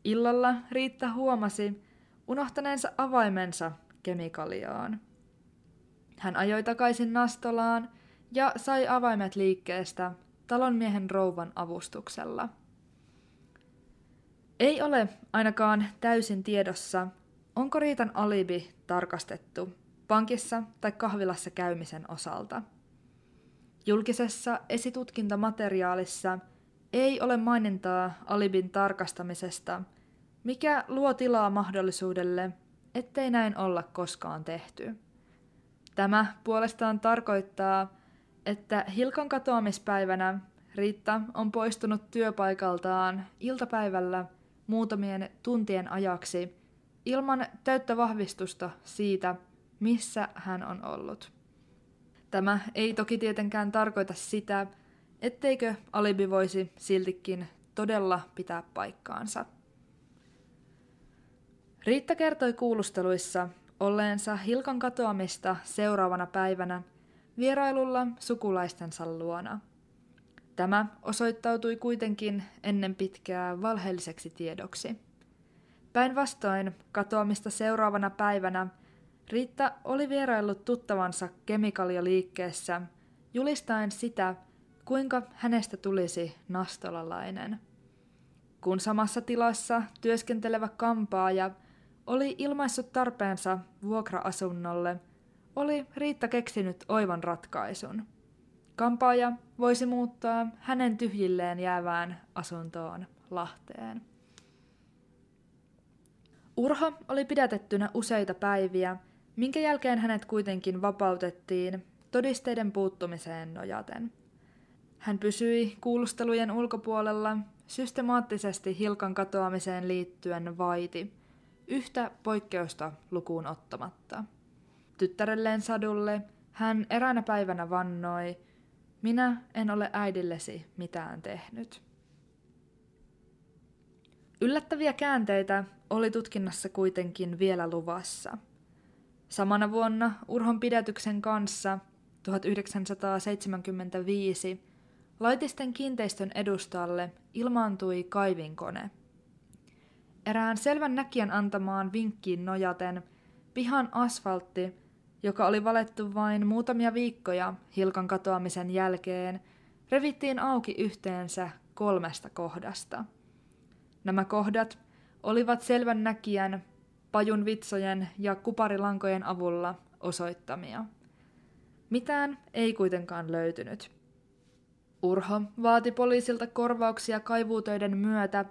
Illalla Riitta huomasi unohtaneensa avaimensa kemikalioon. Hän ajoi takaisin Nastolaan ja sai avaimet liikkeestä talonmiehen rouvan avustuksella. Ei ole ainakaan täysin tiedossa, onko Riitan alibi tarkastettu pankissa tai kahvilassa käymisen osalta. Julkisessa esitutkintamateriaalissa ei ole mainintaa alibin tarkastamisesta, mikä luo tilaa mahdollisuudelle, ettei näin olla koskaan tehty. Tämä puolestaan tarkoittaa, että Hilkan katoamispäivänä Riitta on poistunut työpaikaltaan iltapäivällä muutamien tuntien ajaksi ilman täyttä vahvistusta siitä, missä hän on ollut. Tämä ei toki tietenkään tarkoita sitä, etteikö alibi voisi siltikin todella pitää paikkaansa. Riitta kertoi kuulusteluissa olleensa Hilkan katoamista seuraavana päivänä vierailulla sukulaistensa luona. Tämä osoittautui kuitenkin ennen pitkää valheelliseksi tiedoksi. Päinvastoin katoamista seuraavana päivänä Riitta oli vieraillut tuttavansa kemikalialiikkeessä julistaen sitä, kuinka hänestä tulisi nastolalainen. Kun samassa tilassa työskentelevä kampaaja oli ilmaissut tarpeensa vuokra-asunnolle, oli Riitta keksinyt oivan ratkaisun. Kampaaja voisi muuttaa hänen tyhjilleen jäävään asuntoon Lahteen. Urho oli pidätettynä useita päiviä, minkä jälkeen hänet kuitenkin vapautettiin todisteiden puuttumiseen nojaten. Hän pysyi kuulustelujen ulkopuolella systemaattisesti Hilkan katoamiseen liittyen vaiti, yhtä poikkeusta lukuun ottamatta. Tyttärelleen Sadulle hän eräänä päivänä vannoi, minä en ole äidillesi mitään tehnyt. Yllättäviä käänteitä oli tutkinnassa kuitenkin vielä luvassa. Samana vuonna Urhon pidätyksen kanssa 1975 Laitisten kiinteistön edustalle ilmaantui kaivinkone. Erään selvän näkijän antamaan vinkkiin nojaten pihan asfaltti, joka oli valettu vain muutamia viikkoja Hilkan katoamisen jälkeen, revittiin auki yhteensä kolmesta kohdasta. Nämä kohdat olivat selvän näkijän, pajun vitsojen ja kuparilankojen avulla osoittamia. Mitään ei kuitenkaan löytynyt. Urho vaati poliisilta korvauksia kaivuutöiden myötä,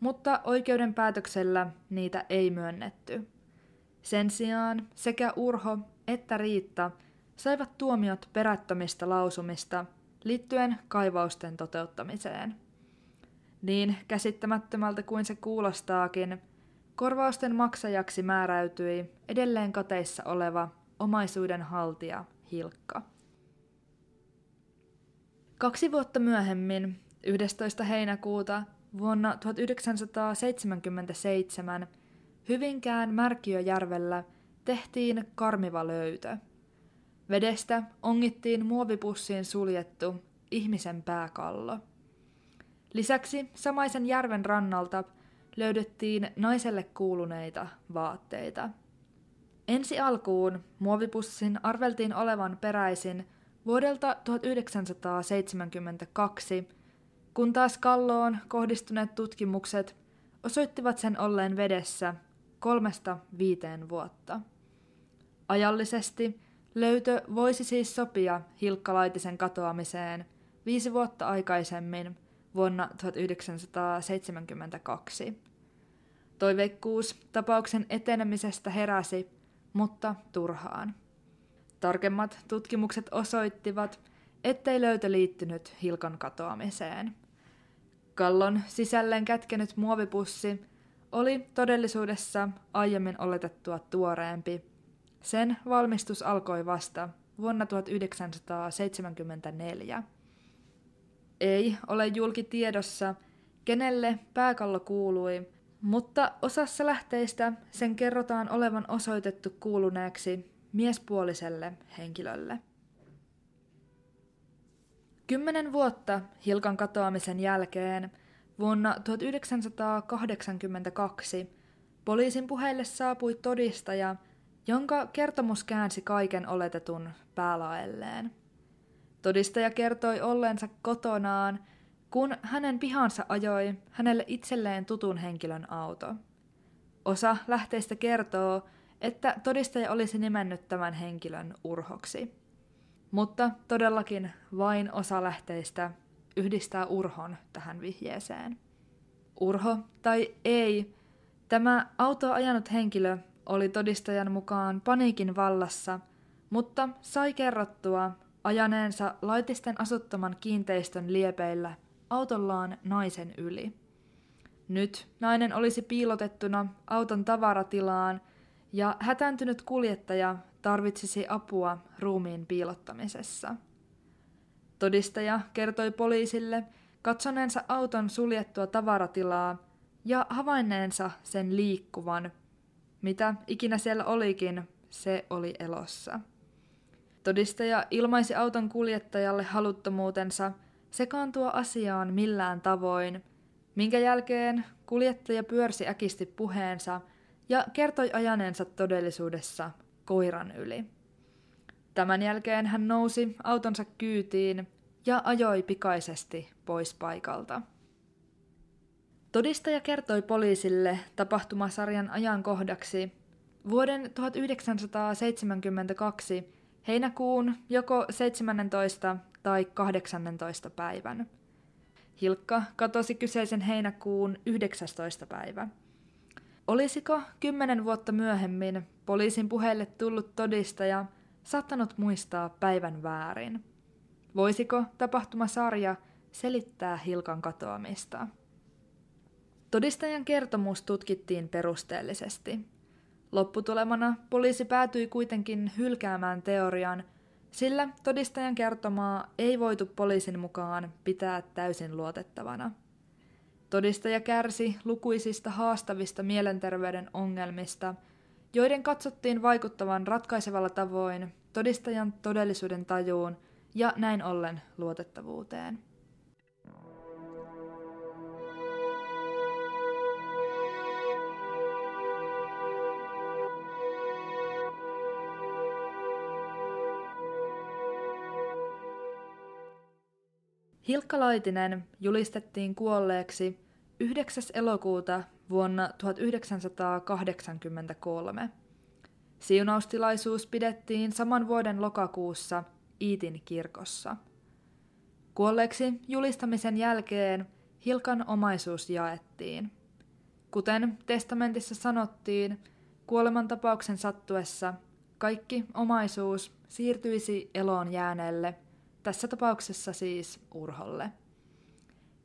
mutta oikeuden päätöksellä niitä ei myönnetty. Sen sijaan sekä Urho että Riitta saivat tuomiot perättömistä lausumista liittyen kaivausten toteuttamiseen. Niin käsittämättömältä kuin se kuulostaakin, korvausten maksajaksi määräytyi edelleen kateissa oleva omaisuuden haltija Hilkka. Kaksi vuotta myöhemmin, 11. heinäkuuta vuonna 1977, Hyvinkään Märkiöjärvellä tehtiin karmiva löytö. Vedestä ongittiin muovipussiin suljettu ihmisen pääkallo. Lisäksi samaisen järven rannalta löydettiin naiselle kuuluneita vaatteita. Ensi alkuun muovipussin arveltiin olevan peräisin vuodelta 1972, kun taas kalloon kohdistuneet tutkimukset osoittivat sen olleen vedessä kolmesta viiteen vuotta. Ajallisesti löytö voisi siis sopia Hilkka Laitisen katoamiseen viisi vuotta aikaisemmin vuonna 1972. Toiveikkuus tapauksen etenemisestä heräsi, mutta turhaan. Tarkemmat tutkimukset osoittivat, ettei löytö liittynyt Hilkan katoamiseen. Kallon sisälleen kätkenyt muovipussi oli todellisuudessa aiemmin oletettua tuoreempi. Sen valmistus alkoi vasta vuonna 1974. Ei ole julkitiedossa, kenelle pääkallo kuului, mutta osassa lähteistä sen kerrotaan olevan osoitettu kuuluneeksi miespuoliselle henkilölle. Kymmenen vuotta Hilkan katoamisen jälkeen vuonna 1982 poliisin puheille saapui todistaja, jonka kertomus käänsi kaiken oletetun päälaelleen. Todistaja kertoi olleensa kotonaan, kun hänen pihansa ajoi hänelle itselleen tutun henkilön auto. Osa lähteistä kertoo, että todistaja olisi nimennyt tämän henkilön urhoksi. Mutta todellakin vain osa lähteistä yhdistää urhon tähän vihjeeseen. Urho tai ei, tämä autoa ajanut henkilö oli todistajan mukaan paniikin vallassa, mutta sai kerrottua ajaneensa laitisten asuttoman kiinteistön liepeillä autollaan naisen yli. Nyt nainen olisi piilotettuna auton tavaratilaan ja hätääntynyt kuljettaja tarvitsisi apua ruumiin piilottamisessa. Todistaja kertoi poliisille katsoneensa auton suljettua tavaratilaa ja havainneensa sen liikkuvan. Mitä ikinä siellä olikin, se oli elossa. Todistaja ilmaisi auton kuljettajalle haluttomuutensa sekaantua asiaan millään tavoin, minkä jälkeen kuljettaja pyörsi äkisti puheensa ja kertoi ajaneensa todellisuudessa koiran yli. Tämän jälkeen hän nousi autonsa kyytiin ja ajoi pikaisesti pois paikalta. Todistaja kertoi poliisille tapahtumasarjan ajankohdaksi vuoden 1972 heinäkuun joko 17 tai 18 päivän. Hilkka katosi kyseisen heinäkuun 19. päivä. Olisiko kymmenen vuotta myöhemmin poliisin puheelle tullut todistaja saattanut muistaa päivän väärin? Voisiko tapahtumasarja selittää Hilkan katoamista? Todistajan kertomus tutkittiin perusteellisesti. Lopputulemana poliisi päätyi kuitenkin hylkäämään teorian, sillä todistajan kertomaa ei voitu poliisin mukaan pitää täysin luotettavana. Todistaja kärsi lukuisista haastavista mielenterveyden ongelmista, joiden katsottiin vaikuttavan ratkaisevalla tavoin todistajan todellisuuden tajuun ja näin ollen luotettavuuteen. Hilkka Laitinen julistettiin kuolleeksi 9. elokuuta vuonna 1983. Siunaustilaisuus pidettiin saman vuoden lokakuussa Iitin kirkossa. Kuolleeksi julistamisen jälkeen Hilkan omaisuus jaettiin. Kuten testamentissa sanottiin, kuolemantapauksen sattuessa kaikki omaisuus siirtyisi eloon jääneelle, tässä tapauksessa siis Urholle.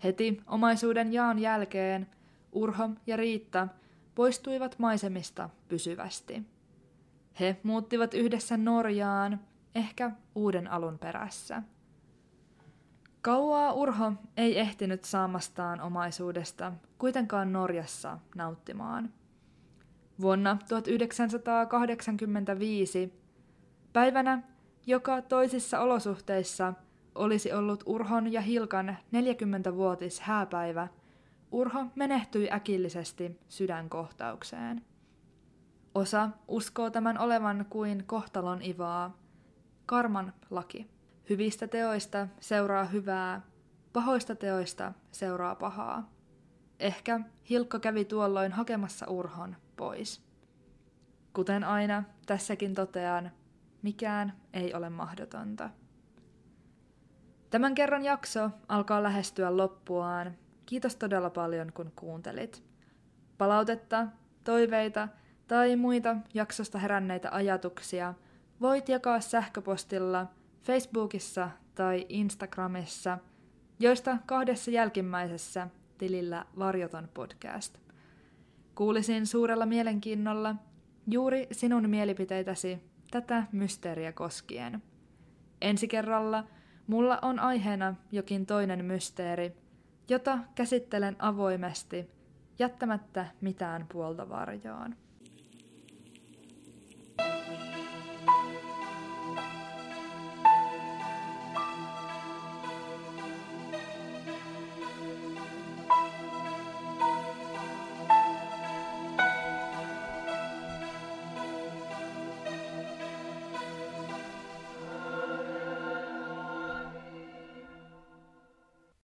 Heti omaisuuden jaon jälkeen Urho ja Riitta poistuivat maisemista pysyvästi. He muuttivat yhdessä Norjaan, ehkä uuden alun perässä. Kauaa Urho ei ehtinyt saamastaan omaisuudesta kuitenkaan Norjassa nauttimaan. Vuonna 1985, päivänä, joka toisissa olosuhteissa – olisi ollut Urhon ja Hilkan 40-vuotis hääpäivä, Urho menehtyi äkillisesti sydänkohtaukseen. Osa uskoo tämän olevan kuin kohtalon ivaa, karman laki. Hyvistä teoista seuraa hyvää, pahoista teoista seuraa pahaa. Ehkä Hilkka kävi tuolloin hakemassa Urhon pois. Kuten aina, tässäkin totean, mikään ei ole mahdotonta. Tämän kerran jakso alkaa lähestyä loppuaan. Kiitos todella paljon, kun kuuntelit. Palautetta, toiveita tai muita jaksosta heränneitä ajatuksia voit jakaa sähköpostilla Facebookissa tai Instagramissa, joista kahdessa jälkimmäisessä tilillä Varjoton podcast. Kuulisin suurella mielenkiinnolla juuri sinun mielipiteitäsi tätä mysteeriä koskien. Ensi kerralla – Mulla on aiheena jokin toinen mysteeri, jota käsittelen avoimesti, jättämättä mitään puolta varjoon.